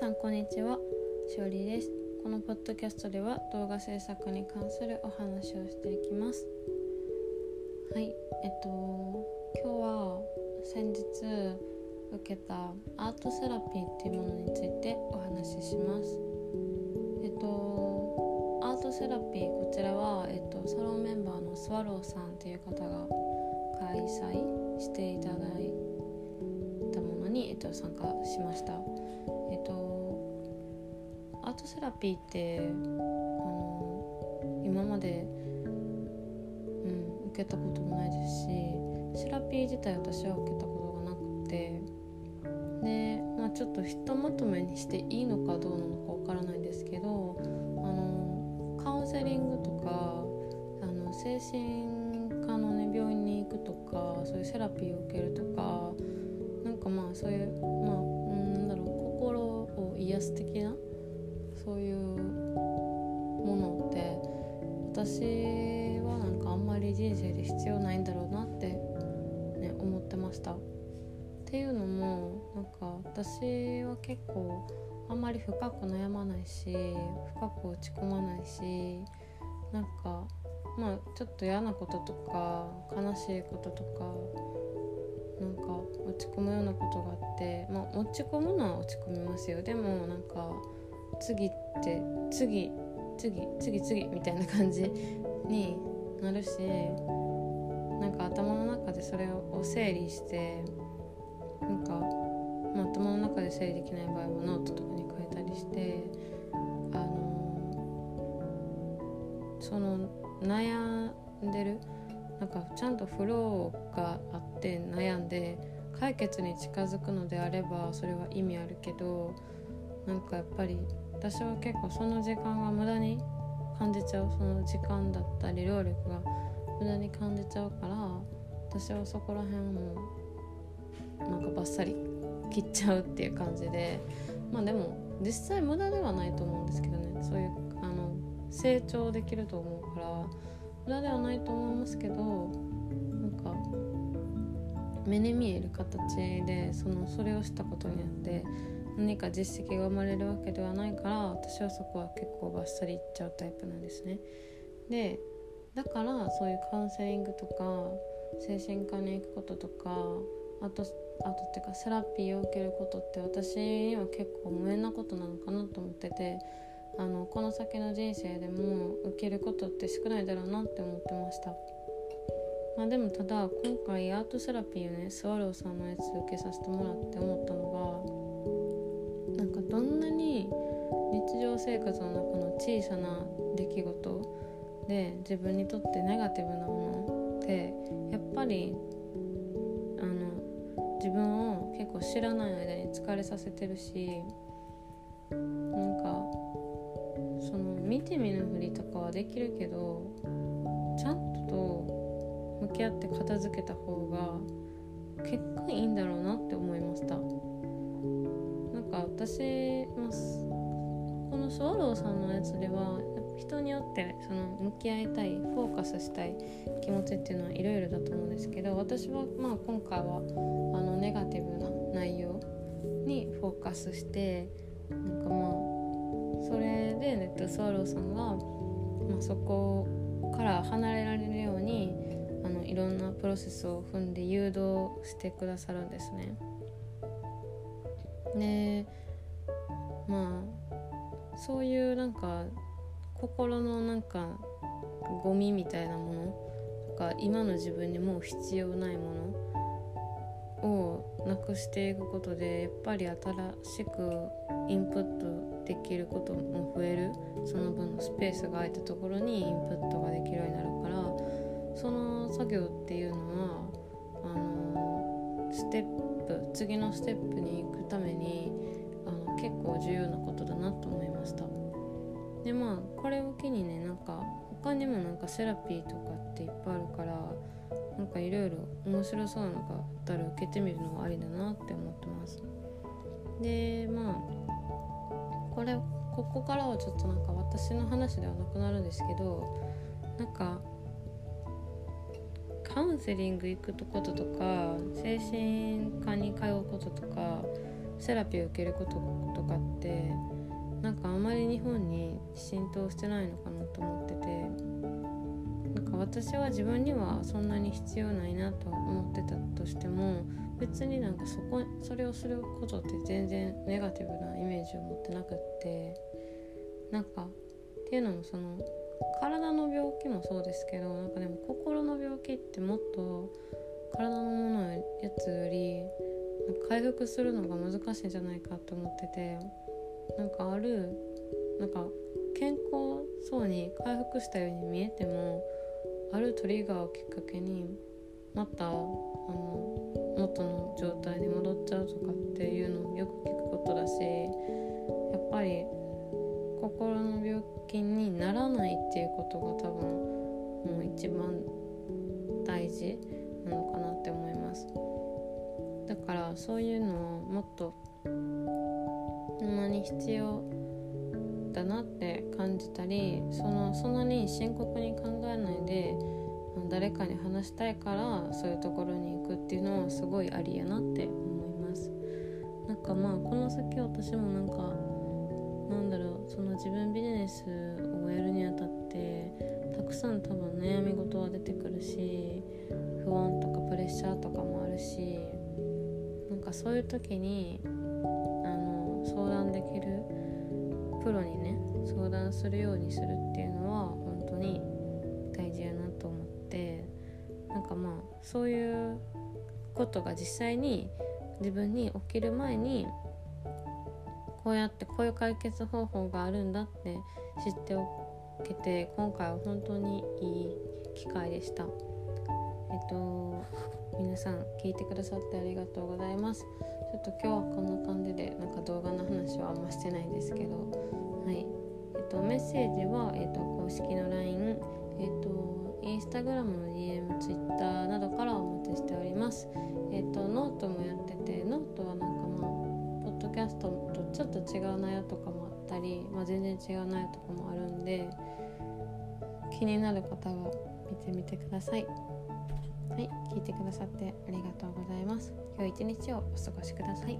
さんこんにちは。しおりです。このポッドキャストでは動画制作に関するお話をしていきます。はいえっと今日は先日受けたアートセラピーっていうものについてお話しします。えっとアートセラピーこちらは、えっと、サロンメンバーのスワローさんっていう方が開催していただいたものに、えっと、参加しました。えっとアートセラピーってあの今まで、うん、受けたこともないですしセラピー自体私は受けたことがなくてで、まあ、ちょっとひとまとめにしていいのかどうなのかわからないんですけどあのカウンセリングとかあの精神科の、ね、病院に行くとかそういうセラピーを受けるとかなんかまあそういうまあ、癒す的なそういうものって私はなんかあんまり人生で必要ないんだろうなって、ね、思ってました。っていうのもなんか私は結構あんまり深く悩まないし深く落ち込まないしなんかまあちょっと嫌なこととか悲しいこととかなんか落ち込むようなことがあってまあ落ち込むのは落ち込みますよ。でもなんか次って次次次次みたいな感じになるしなんか頭の中でそれを整理してなんか、まあ、頭の中で整理できない場合はノートとかに書いたりしてあのその悩んでるなんかちゃんとフローがあって悩んで解決に近づくのであればそれは意味あるけどなんかやっぱり私は結構その時間が無駄に感じちゃうその時間だったり労力が無駄に感じちゃうから私はそこら辺もなんかバッサリ切っちゃうっていう感じでまあでも実際無駄ではないと思うんですけどねそういうあの成長できると思うから無駄ではないと思いますけどなんか目に見える形でそのそれをしたことによって何か実績が生まれるわけではないから私はそこは結構バッサリいっちゃうタイプなんですね。でだからそういうカウンセリングとか精神科に行くこととかあとあとっていうかセラピーを受けることって私には結構無縁なことなのかなと思っててあのこの先の人生でも受けることって少ないだろうなって思ってました。まあ、でもただ今回アートセラピーをねスワローさんのやつ受けさせてもらって思ったのがなんかどんなに日常生活の中の小さな出来事で自分にとってネガティブなものってやっぱりあの自分を結構知らない間に疲れさせてるしなんか見て見ぬふりとかはできるけどちゃんと向き合って片付けた方が結果いいんだろうなって思いましたなん。か私、まあ、このスワローさんのやつでは人によってその向き合いたいフォーカスしたい気持ちっていうのはいろいろだと思うんですけど私はまあ今回はあのネガティブな内容にフォーカスしてなんかまあそれでネットスワローさんが、まあ、そこから離れられるようにあのいろんなプロセスを踏んで誘導してくださるんですね。でまあそういうなんか心のなんかゴミみたいなものとか今の自分にもう必要ないものをなくしていくことでやっぱり新しくインプットできることも増える。その分のスペースが空いたところにインプットができるようになるから。その作業っていうのはあのステップ次のステップに行くためにあの結構重要なことだなと思いました。でまあこれを機にねなんか他にもなんかセラピーとかっていっぱいあるからなんかいろいろ面白そうなのがあったら受けてみるのがありだなって思ってます。でまあこれここからはちょっとなんか私の話ではなくなるんですけどなんかカウンセリング行くこととか精神科に通うこととかセラピーを受けることとかってなんかあまり日本に浸透してないのかなと思ってて。私は自分にはそんなに必要ないなと思ってたとしても別になんかそこそれをすることって全然ネガティブなイメージを持ってなくってなんかっていうのもその体の病気もそうですけどなんかでも心の病気ってもっと体のものやつより回復するのが難しいんじゃないかと思っててなんかあるなんか健康そうに回復したように見えてもあるトリガーをきっかけにまたあの元の状態に戻っちゃうとかっていうのをよく聞くことだしやっぱり心の病気にならないっていうことが多分もう一番大事なのかなって思います。だからそういうのをもっとほんまに必要だなって感じたりそのそんなに深刻に考えないで誰かに話したいからそういうところに行くっていうのはすごいありやなって思います。なんかまあこの先私もなんかなんだろうその自分ビジネスをやるにあたってたくさん多分悩み事は出てくるし不安とかプレッシャーとかもあるしなんかそういう時にあの相談できるプロにね相談するようにするっていうのは本当に大事やなと思ってなんかまあそういうことが実際に自分に起きる前にこうやってこういう解決方法があるんだって知っておけて今回は本当にいい機会でした。えっと皆さん聞いてくださってありがとうございますちょっと今日はこんな感じでなんか動画の話はあんましてないんですけど。はい。えっとメッセージは、えっと、公式の LINE えっと Instagram の DM、Twitter などからお待ちしております。えっとノートもやっててノートはなんかまあポッドキャストとちょっと違う内容とかもあったり、まあ、全然違う内容とかもあるんで気になる方は見てみてください。はい、聞いてくださってありがとうございます。今日一日をお過ごしください。